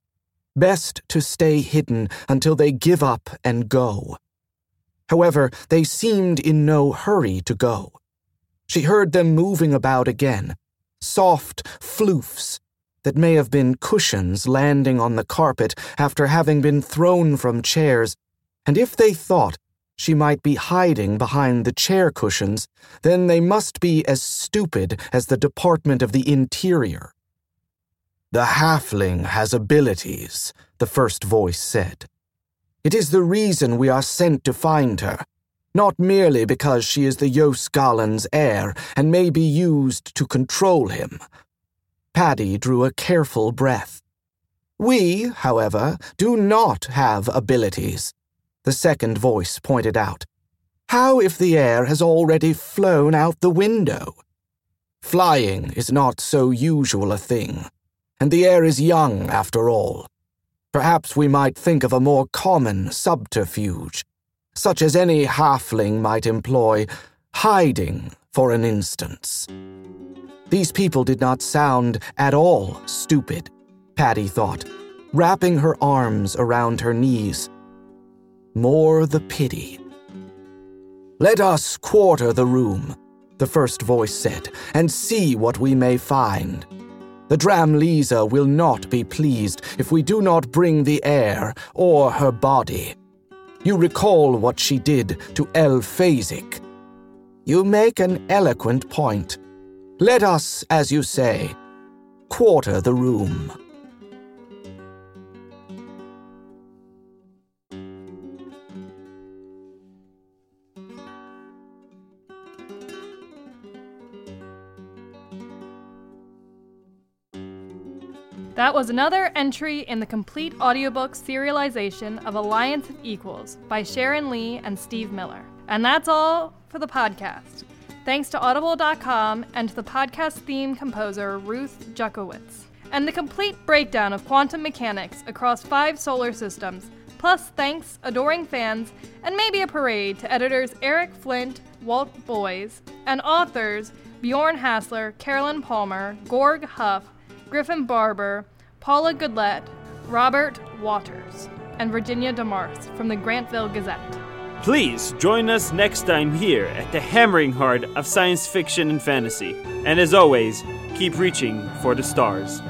Best to stay hidden until they give up and go. However, they seemed in no hurry to go. She heard them moving about again, soft floofs that may have been cushions landing on the carpet after having been thrown from chairs, and if they thought she might be hiding behind the chair cushions, then they must be as stupid as the Department of the Interior. The halfling has abilities, the first voice said. It is the reason we are sent to find her, not merely because she is the yos'Galan's heir and may be used to control him. Padi drew a careful breath. We, however, do not have abilities, the second voice pointed out. How if the heir has already flown out the window? Flying is not so usual a thing, and the heir is young after all. Perhaps we might think of a more common subterfuge, such as any halfling might employ, hiding, for an instance. These people did not sound at all stupid, Padi thought, wrapping her arms around her knees. More the pity. Let us quarter the room, the first voice said, and see what we may find. The Dramliza will not be pleased if we do not bring the heir or her body. You recall what she did to El. You make an eloquent point. Let us, as you say, quarter the room. That was another entry in the complete audiobook serialization of Alliance of Equals by Sharon Lee and Steve Miller. And that's all for the podcast. Thanks to Audible.com and to the podcast theme composer Ruth Jukowitz. And the complete breakdown of quantum mechanics across five solar systems, plus thanks, adoring fans, and maybe a parade to editors Eric Flint, Walt Boyes, and authors Bjorn Hasseler, Caroline Palmer, Gorg Huff, Griffin Barber, Paula Goodlett, Robert Waters, and Virginia DeMarce from the Grantville Gazette. Please join us next time here at the hammering heart of science fiction and fantasy. And as always, keep reaching for the stars.